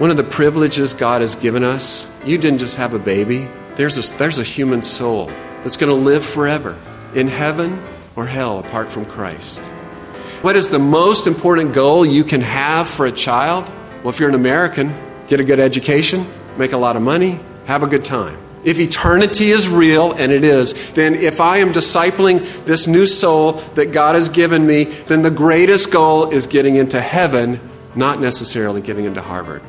One of the privileges God has given us, you didn't just have a baby, there's a, there's a human soul that's going to live forever in heaven or hell apart from Christ. What is the most important goal you can have for a child? Well, if you're an American, get a good education, make a lot of money, have a good time. If eternity is real, and it is, then if I am discipling this new soul that God has given me, then the greatest goal is getting into heaven, not necessarily getting into Harvard.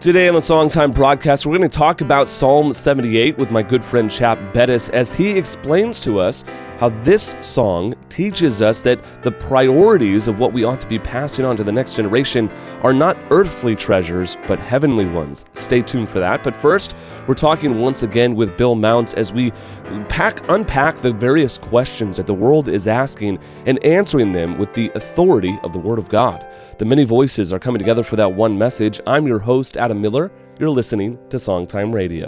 Today on the Songtime broadcast, we're going to talk about Psalm 78 with my good friend Chap Bettis as he explains to us how this song teaches us that the priorities of what we ought to be passing on to the next generation are not earthly treasures, but heavenly ones. Stay tuned for that. But first, we're talking once again with Bill Mounce as we pack, unpack the various questions that the world is asking and answering them with the authority of the Word of God. The many voices are coming together for that one message. I'm your host, Adam Miller. You're listening to Songtime Radio.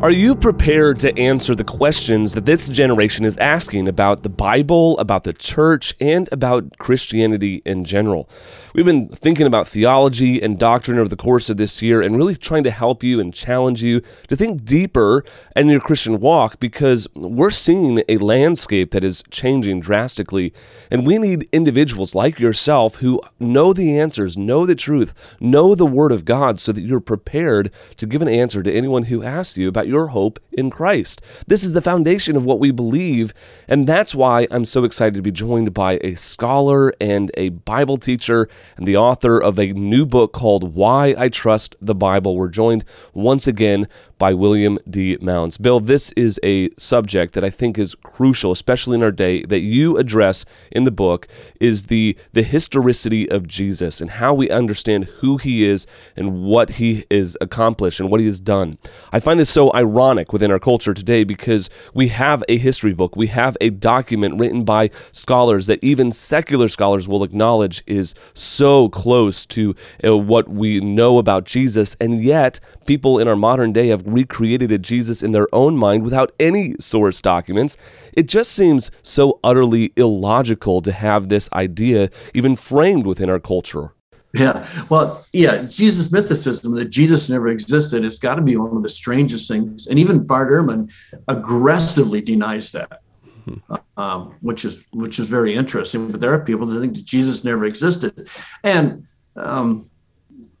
Are you prepared to answer the questions that this generation is asking about the Bible, about the church, and about Christianity in general? We've been thinking about theology and doctrine over the course of this year and really trying to help you and challenge you to think deeper in your Christian walk because we're seeing a landscape that is changing drastically. And we need individuals like yourself who know the answers, know the truth, know the Word of God so that you're prepared to give an answer to anyone who asks you about your hope in Christ. This is the foundation of what we believe. And that's why I'm so excited to be joined by a scholar and a Bible teacher and the author of a new book called Why I Trust the Bible. We're joined once again by William D. Mounce. Bill, this is a subject that I think is crucial, especially in our day, that you address in the book is the, the historicity of Jesus and how we understand who he is and what he has accomplished and what he has done. I find this so ironic within our culture today because we have a history book, we have a document written by scholars that even secular scholars will acknowledge is so close to uh, what we know about Jesus, and yet people in our modern day have recreated a Jesus in their own mind without any source documents. It just seems so utterly illogical to have this idea even framed within our culture. Yeah, well, yeah, Jesus mythicism that Jesus never existed it's got to be one of the strangest things. And even Bart Ehrman aggressively denies that. Mm-hmm. Um, which is which is very interesting. But there are people that think that Jesus never existed, and um,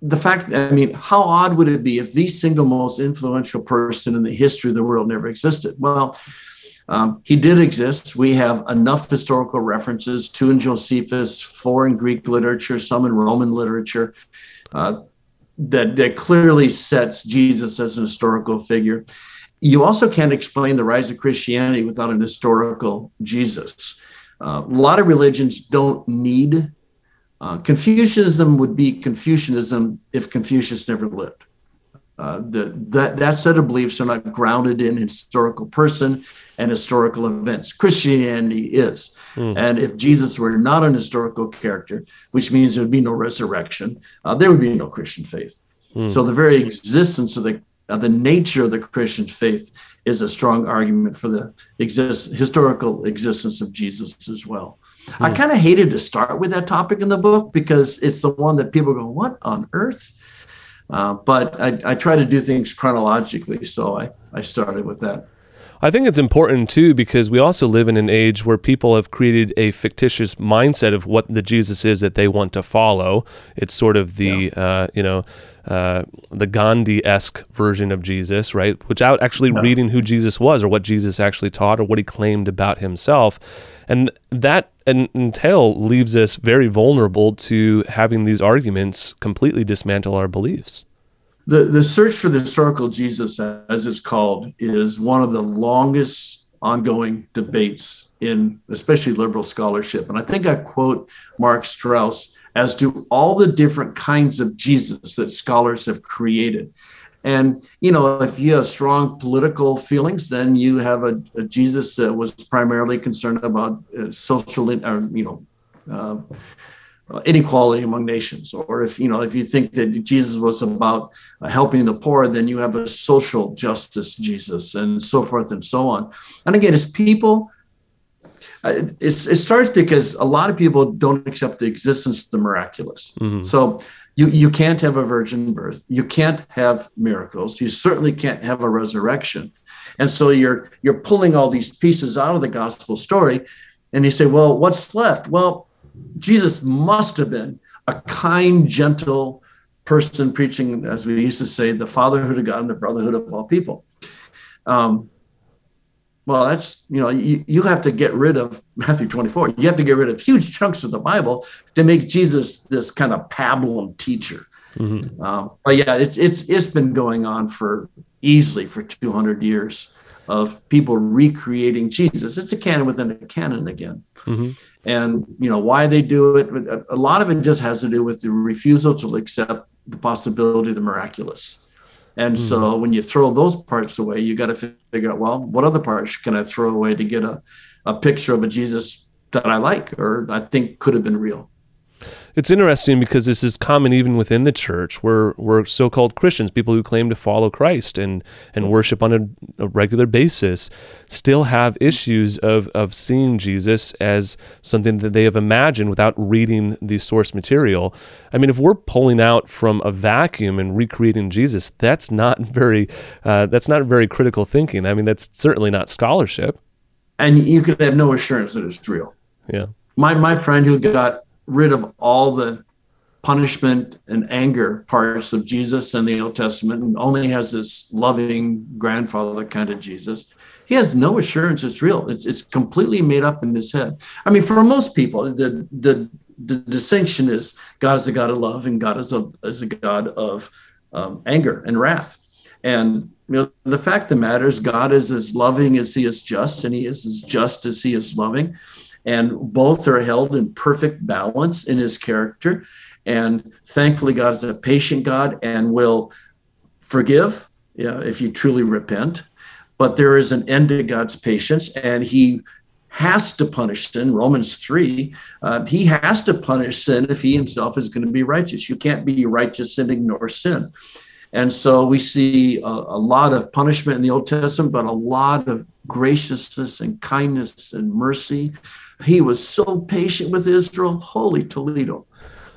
the fact i mean how odd would it be if the single most influential person in the history of the world never existed? Well um, he did exist. We have enough historical references two in josephus four in greek literature some in roman literature uh, that, that clearly sets jesus as an historical figure. You also can't explain the rise of christianity without an historical jesus. Uh, a lot of religions don't need uh, Confucianism would be Confucianism if Confucius never lived. Uh, the, that, that set of beliefs are not grounded in historical person and historical events. Christianity is. Mm. And if Jesus were not an historical character, which means there would be no resurrection, uh, there would be no Christian faith. Mm. So the very existence of the uh, the nature of the Christian faith is a strong argument for the exist, historical existence of Jesus as well. I kind of hated to start with that topic in the book because it's the one that people go, "What on earth?" Uh, but I, I, try to do things chronologically, so I, I started with that. I think it's important too because we also live in an age where people have created a fictitious mindset of what the Jesus is that they want to follow. It's sort of the yeah. uh, you know uh, the Gandhi esque version of Jesus, right? Without actually yeah. reading who Jesus was or what Jesus actually taught or what he claimed about himself. And that entail leaves us very vulnerable to having these arguments completely dismantle our beliefs. The, the search for the historical Jesus, as it's called, is one of the longest ongoing debates in especially liberal scholarship. And I think I quote Mark Strauss as to all the different kinds of Jesus that scholars have created. And you know, if you have strong political feelings, then you have a, a Jesus that was primarily concerned about uh, social, uh, you know, uh, inequality among nations or if you know if you think that jesus was about uh, helping the poor then you have a social justice jesus and so forth and so on and again as people it's, it starts because a lot of people don't accept the existence of the miraculous. Mm-hmm. So you, you can't have a virgin birth. You can't have miracles. You certainly can't have a resurrection. And so you're you're pulling all these pieces out of the gospel story, and you say, well, what's left? Well, Jesus must have been a kind, gentle person preaching, as we used to say, the fatherhood of God and the brotherhood of all people. Um, well, that's, you know, you, you have to get rid of Matthew 24. You have to get rid of huge chunks of the Bible to make Jesus this kind of pablum teacher. Mm-hmm. Um, but yeah, it's, it's, it's been going on for easily for 200 years of people recreating Jesus. It's a canon within a canon again. Mm-hmm. And, you know, why they do it, a lot of it just has to do with the refusal to accept the possibility of the miraculous. And mm-hmm. so when you throw those parts away, you got to figure out, well, what other parts can I throw away to get a, a picture of a Jesus that I like or I think could have been real? It's interesting because this is common even within the church, where we're so-called Christians, people who claim to follow Christ and and worship on a, a, regular basis, still have issues of of seeing Jesus as something that they have imagined without reading the source material. I mean, if we're pulling out from a vacuum and recreating Jesus, that's not very uh, that's not very critical thinking. I mean, that's certainly not scholarship. And you could have no assurance that it's real. Yeah. My my friend who got rid of all the punishment and anger parts of Jesus in the Old Testament and only has this loving grandfather kind of Jesus, he has no assurance it's real. It's it's completely made up in his head. I mean, for most people, the the, the distinction is God is a God of love and God is a is a God of um, anger and wrath. And you know, the fact of the matter is, God is as loving as He is just, and He is as just as He is loving and both are held in perfect balance in his character. And thankfully, God is a patient God and will forgive yeah, if you truly repent. But there is an end to God's patience, and he has to punish sin. Romans 3, uh, he has to punish sin if he himself is going to be righteous. You can't be righteous and ignore sin. And so we see a, a, lot of punishment in the Old Testament, but a lot of graciousness and kindness and mercy. He was so patient with Israel. Holy Toledo.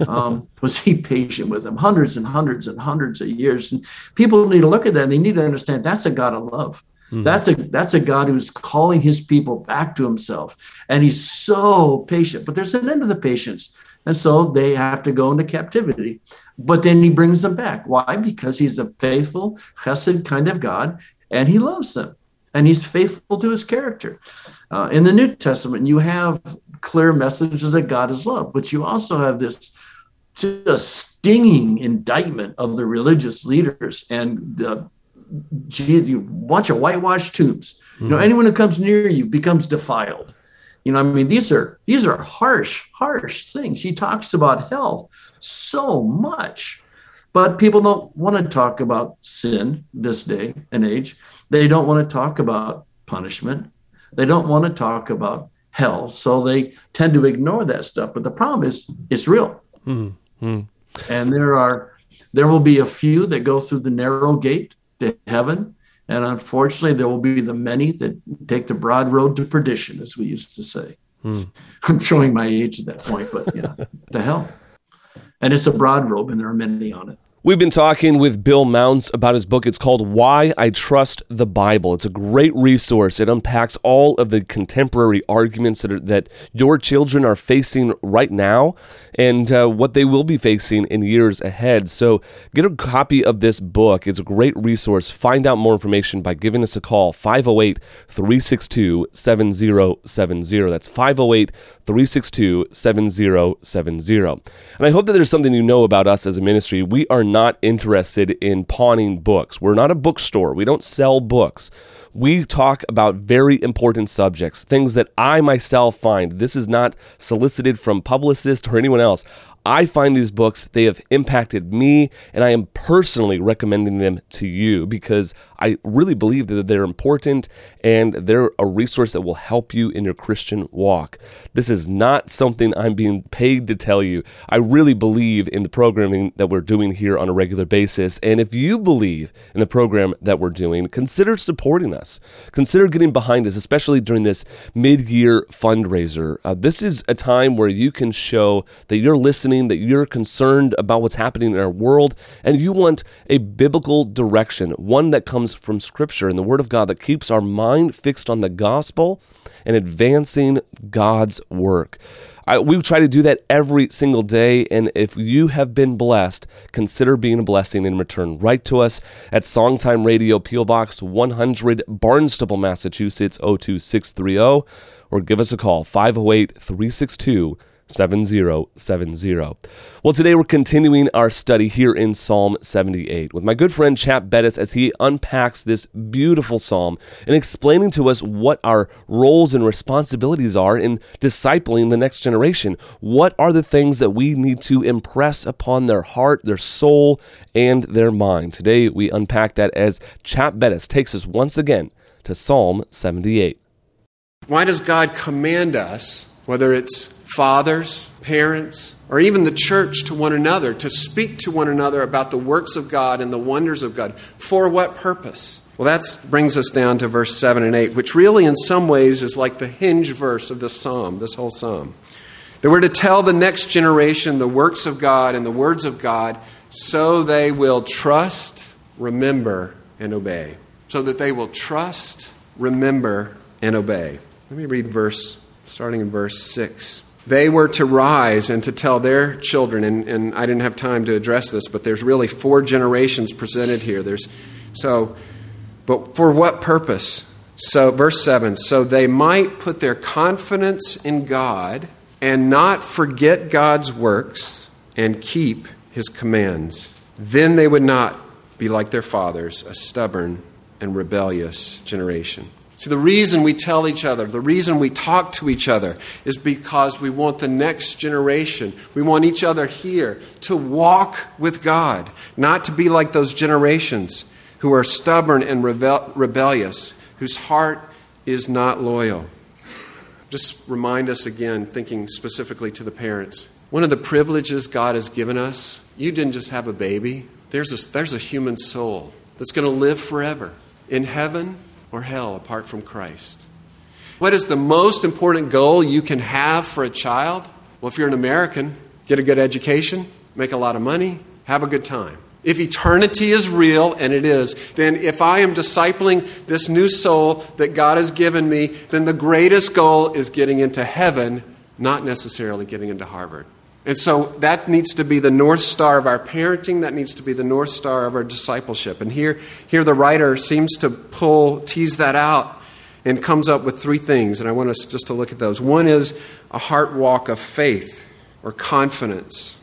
Um, was he patient with them? Hundreds and hundreds and hundreds of years. And people need to look at that and they need to understand that's a God of love. Mm-hmm. That's a that's a God who's calling his people back to himself. And he's so patient. But there's an end to the patience. And so they have to go into captivity. But then he brings them back. Why? Because he's a faithful, chesed kind of God, and he loves them and he's faithful to his character. Uh, in the New Testament, you have clear messages that God is love, but you also have this just stinging indictment of the religious leaders and the gee, you watch a whitewashed tombs. Mm-hmm. You know, mm-hmm. anyone who comes near you becomes defiled. You know, I mean, these are these are harsh, harsh things. He talks about hell so much, but people don't want to talk about sin this day and age. They don't want to talk about punishment. They don't want to talk about hell. So they tend to ignore that stuff. But the problem is it's real. Mm-hmm. And there are there will be a few that go through the narrow gate to heaven. And unfortunately, there will be the many that take the broad road to perdition, as we used to say. Hmm. I'm showing my age at that point, but yeah, to hell. And it's a broad robe, and there are many on it. We've been talking with Bill Mounce about his book. It's called Why I Trust the Bible. It's a great resource. It unpacks all of the contemporary arguments that, are, that your children are facing right now and uh, what they will be facing in years ahead. So get a copy of this book. It's a great resource. Find out more information by giving us a call 508 362 7070. That's 508 362 7070. And I hope that there's something you know about us as a ministry. We are not interested in pawning books. We're not a bookstore. We don't sell books. We talk about very important subjects, things that I myself find. This is not solicited from publicists or anyone else. I find these books, they have impacted me, and I am personally recommending them to you because I really believe that they're important and they're a resource that will help you in your Christian walk. This is not something I'm being paid to tell you. I really believe in the programming that we're doing here on a regular basis. And if you believe in the program that we're doing, consider supporting us. Consider getting behind us, especially during this mid year fundraiser. Uh, this is a time where you can show that you're listening, that you're concerned about what's happening in our world, and you want a biblical direction, one that comes from Scripture and the Word of God that keeps our mind fixed on the gospel and advancing God's work. I, we try to do that every single day. And if you have been blessed, consider being a blessing in return. Write to us at Songtime Radio, P.O. Box 100, Barnstable, Massachusetts 02630, or give us a call 508 362 7070. Well, today we're continuing our study here in Psalm 78 with my good friend Chap Bettis as he unpacks this beautiful psalm and explaining to us what our roles and responsibilities are in discipling the next generation. What are the things that we need to impress upon their heart, their soul, and their mind? Today we unpack that as Chap Bettis takes us once again to Psalm 78. Why does God command us, whether it's fathers, parents, or even the church to one another to speak to one another about the works of God and the wonders of God. For what purpose? Well, that brings us down to verse 7 and 8, which really, in some ways, is like the hinge verse of this psalm, this whole psalm. That we're to tell the next generation the works of God and the words of God so they will trust, remember, and obey. So that they will trust, remember, and obey. Let me read verse, starting in verse 6 they were to rise and to tell their children, and, and I didn't have time to address this, but there's really four generations presented here. There's so, but for what purpose? So, verse 7 so they might put their confidence in God and not forget God's works and keep his commands. Then they would not be like their fathers, a stubborn and rebellious generation. See, the reason we tell each other, the reason we talk to each other is because we want the next generation, we want each other here to walk with God, not to be like those generations who are stubborn and rebel- rebellious, whose heart is not loyal. Just remind us again, thinking specifically to the parents. One of the privileges God has given us, you didn't just have a baby, there's a, there's a human soul that's going to live forever in heaven or hell apart from Christ. What is the most important goal you can have for a child? Well, if you're an American, get a good education, make a lot of money, have a good time. If eternity is real, and it is, then if I am discipling this new soul that God has given me, then the greatest goal is getting into heaven, not necessarily getting into Harvard. And so that needs to be the north star of our parenting, that needs to be the north star of our discipleship. And here, here the writer seems to pull, tease that out, and comes up with three things. And I want us just to look at those. One is a heart walk of faith, or confidence,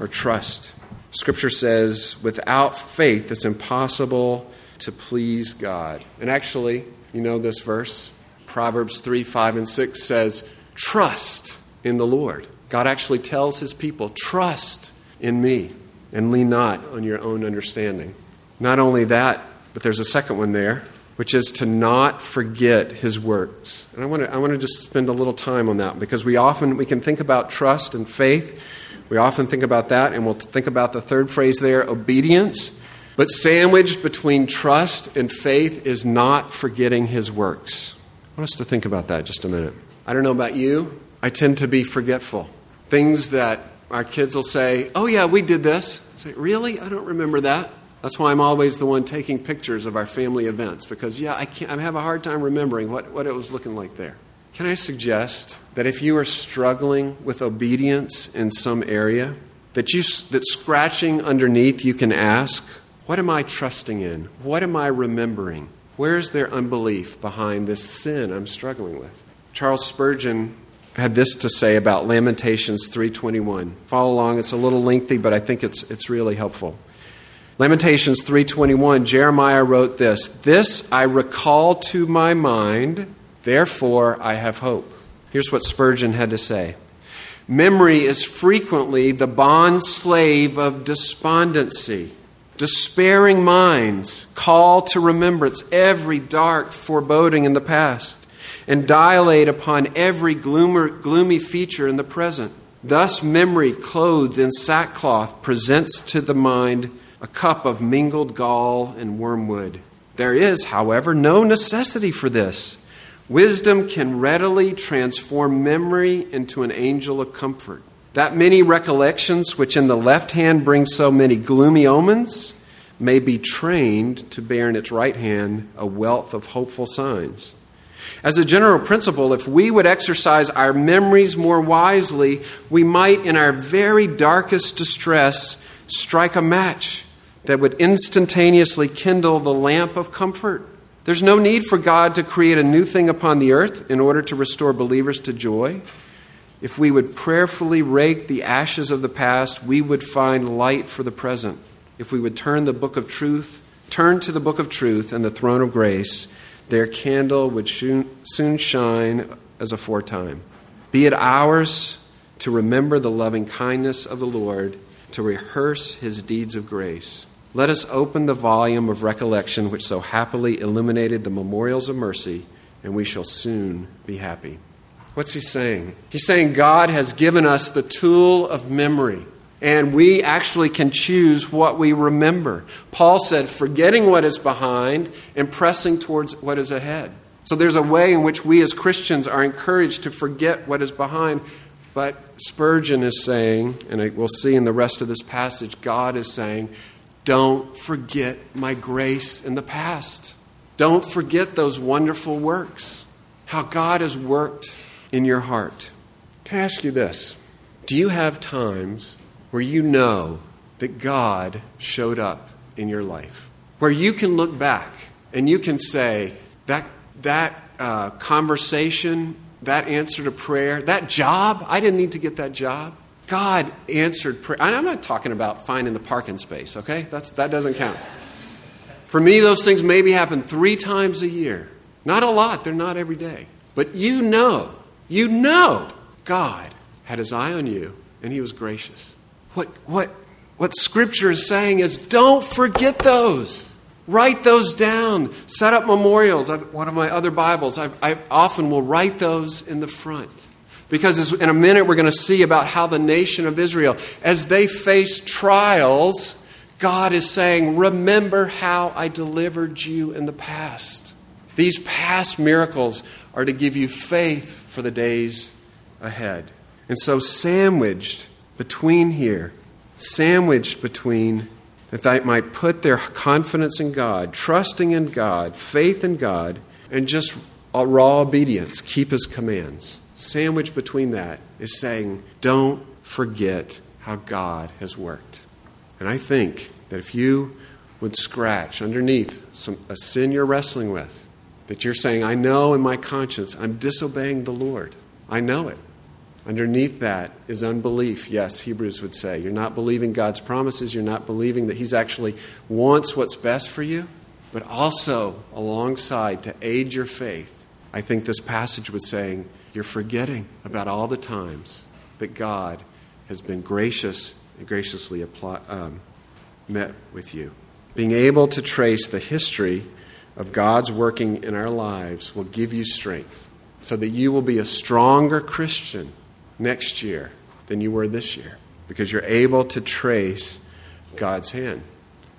or trust. Scripture says, without faith, it's impossible to please God. And actually, you know this verse? Proverbs 3 5 and 6 says, Trust in the Lord God actually tells his people, trust in me and lean not on your own understanding. Not only that, but there's a second one there, which is to not forget his works. And I want to, I want to just spend a little time on that because we often we can think about trust and faith. We often think about that, and we'll think about the third phrase there, obedience. But sandwiched between trust and faith is not forgetting his works. I want us to think about that just a minute. I don't know about you, I tend to be forgetful things that our kids will say, Oh, yeah, we did this. I say, Really? I don't remember that. That's why I'm always the one taking pictures of our family events because, yeah, I, can't, I have a hard time remembering what, what it was looking like there. Can I suggest that if you are struggling with obedience in some area, that, you, that scratching underneath you can ask, What am I trusting in? What am I remembering? Where is there unbelief behind this sin I'm struggling with? Charles Spurgeon had this to say about Lamentations 3:21. Follow along, it's a little lengthy, but I think it's it's really helpful. Lamentations 3:21, Jeremiah wrote this, "This I recall to my mind, therefore I have hope." Here's what Spurgeon had to say. Memory is frequently the bond slave of despondency. Despairing minds call to remembrance every dark foreboding in the past and dilate upon every gloomy feature in the present. Thus, memory, clothed in sackcloth, presents to the mind a cup of mingled gall and wormwood. There is, however, no necessity for this. Wisdom can readily transform memory into an angel of comfort. That many recollections, which in the left hand bring so many gloomy omens, may be trained to bear in its right hand a wealth of hopeful signs. As a general principle, if we would exercise our memories more wisely, we might, in our very darkest distress, strike a match that would instantaneously kindle the lamp of comfort. There's no need for God to create a new thing upon the earth in order to restore believers to joy. If we would prayerfully rake the ashes of the past, we would find light for the present. If we would turn the book of truth, turn to the book of truth and the throne of grace, their candle would soon shine as aforetime. Be it ours to remember the loving kindness of the Lord, to rehearse his deeds of grace. Let us open the volume of recollection which so happily illuminated the memorials of mercy, and we shall soon be happy. What's he saying? He's saying God has given us the tool of memory, and we actually can choose what we remember. Paul said, forgetting what is behind and pressing towards what is ahead. So there's a way in which we as Christians are encouraged to forget what is behind. But Spurgeon is saying, and we'll see in the rest of this passage, God is saying, don't forget my grace in the past. Don't forget those wonderful works, how God has worked in your heart. Can I ask you this? Do you have times where you know that God showed up in your life? Where you can look back and you can say, that, that uh, conversation, that answer to prayer, that job, I didn't need to get that job. God answered prayer. I'm not talking about finding the parking space, okay? That's, that doesn't count. For me, those things maybe happen three times a year. Not a lot, they're not every day. But you know, you know God had his eye on you and he was gracious. What, what, what Scripture is saying is don't forget those. Write those down. Set up memorials. I've, one of my other Bibles, I, I often will write those in the front. Because in a minute, we're going to see about how the nation of Israel, as they face trials, God is saying, Remember how I delivered you in the past. These past miracles are to give you faith for the days ahead. And so, sandwiched between here, sandwiched between that they might put their confidence in God, trusting in God, faith in God, and just a raw obedience, keep His commands sandwiched between that is saying, don't forget how God has worked. And I think that if you would scratch underneath some, a sin you're wrestling with, that you're saying, I know in my conscience I'm disobeying the Lord. I know it. Underneath that is unbelief. Yes, Hebrews would say. You're not believing God's promises. You're not believing that He's actually wants what's best for you. But also, alongside, to aid your faith, I think this passage was saying, you're forgetting about all the times that God has been gracious and graciously apply, um, met with you. Being able to trace the history of God's working in our lives will give you strength so that you will be a stronger Christian next year than you were this year because you're able to trace God's hand.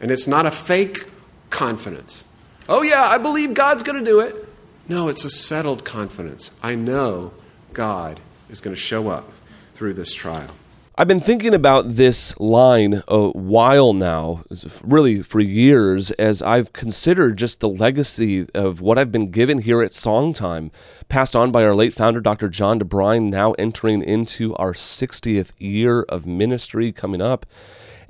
And it's not a fake confidence. Oh, yeah, I believe God's going to do it. No, it's a settled confidence. I know God is going to show up through this trial. I've been thinking about this line a while now, really for years, as I've considered just the legacy of what I've been given here at Songtime, passed on by our late founder, Dr. John DeBrine, now entering into our 60th year of ministry coming up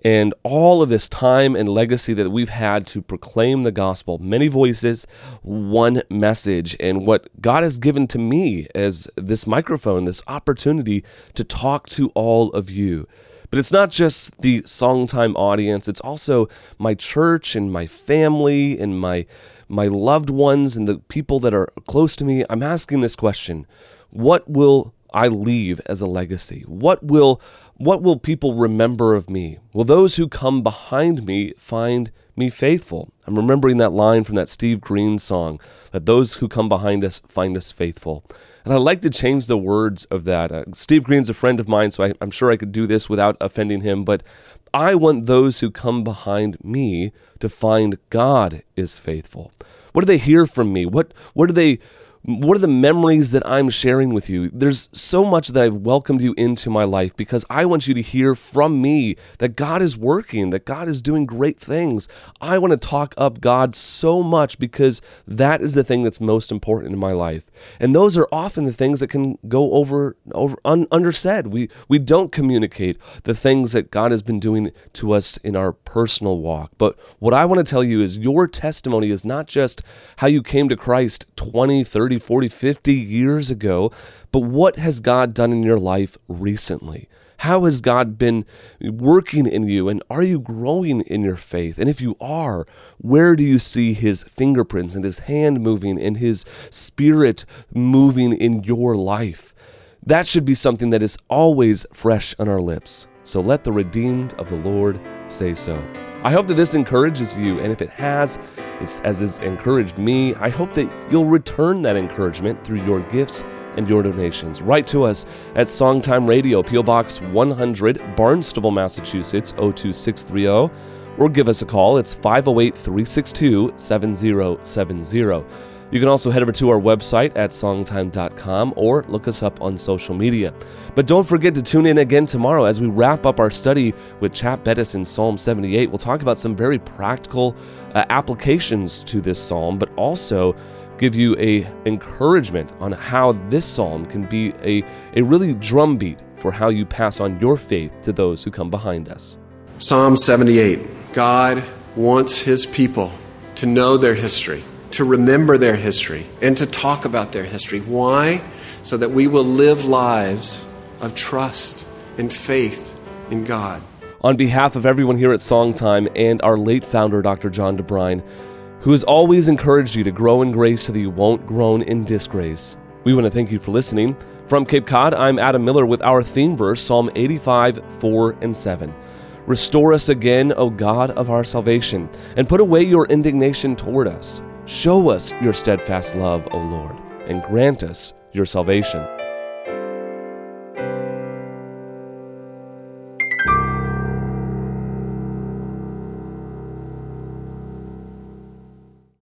and all of this time and legacy that we've had to proclaim the gospel. Many voices, one message. And what God has given to me as this microphone, this opportunity to talk to all of you. But it's not just the songtime audience, it's also my church and my family and my my loved ones and the people that are close to me. I'm asking this question. What will I leave as a legacy? What will what will people remember of me? Will those who come behind me find me faithful? I'm remembering that line from that Steve Green song that those who come behind us find us faithful. And I'd like to change the words of that. Uh, Steve Green's a friend of mine, so I, I'm sure I could do this without offending him, but I want those who come behind me to find God is faithful. What do they hear from me? What what do they what are the memories that I'm sharing with you? There's so much that I've welcomed you into my life because I want you to hear from me that God is working, that God is doing great things. I want to talk up God so much because that is the thing that's most important in my life. And those are often the things that can go over over un, undersaid. We we don't communicate the things that God has been doing to us in our personal walk. But what I want to tell you is your testimony is not just how you came to Christ 20, 30 30, 40, 50 years ago, but what has God done in your life recently? How has God been working in you? And are you growing in your faith? And if you are, where do you see his fingerprints and his hand moving and his spirit moving in your life? That should be something that is always fresh on our lips. So let the redeemed of the Lord say so. I hope that this encourages you, and if it has, as it's encouraged me, I hope that you'll return that encouragement through your gifts and your donations. Write to us at Songtime Radio, P.O. Box 100, Barnstable, Massachusetts 02630, or give us a call. It's 508 362 7070. You can also head over to our website at songtime.com or look us up on social media. But don't forget to tune in again tomorrow as we wrap up our study with Chap Bettis in Psalm 78. We'll talk about some very practical uh, applications to this psalm, but also give you a encouragement on how this psalm can be a, a really drumbeat for how you pass on your faith to those who come behind us. Psalm 78 God wants his people to know their history to remember their history and to talk about their history. Why? So that we will live lives of trust and faith in God. On behalf of everyone here at Songtime and our late founder, Dr. John DeBrine, who has always encouraged you to grow in grace so that you won't groan in disgrace, we want to thank you for listening. From Cape Cod, I'm Adam Miller with our theme verse, Psalm 85, 4 and 7. Restore us again, O God of our salvation, and put away your indignation toward us. Show us your steadfast love, O Lord, and grant us your salvation.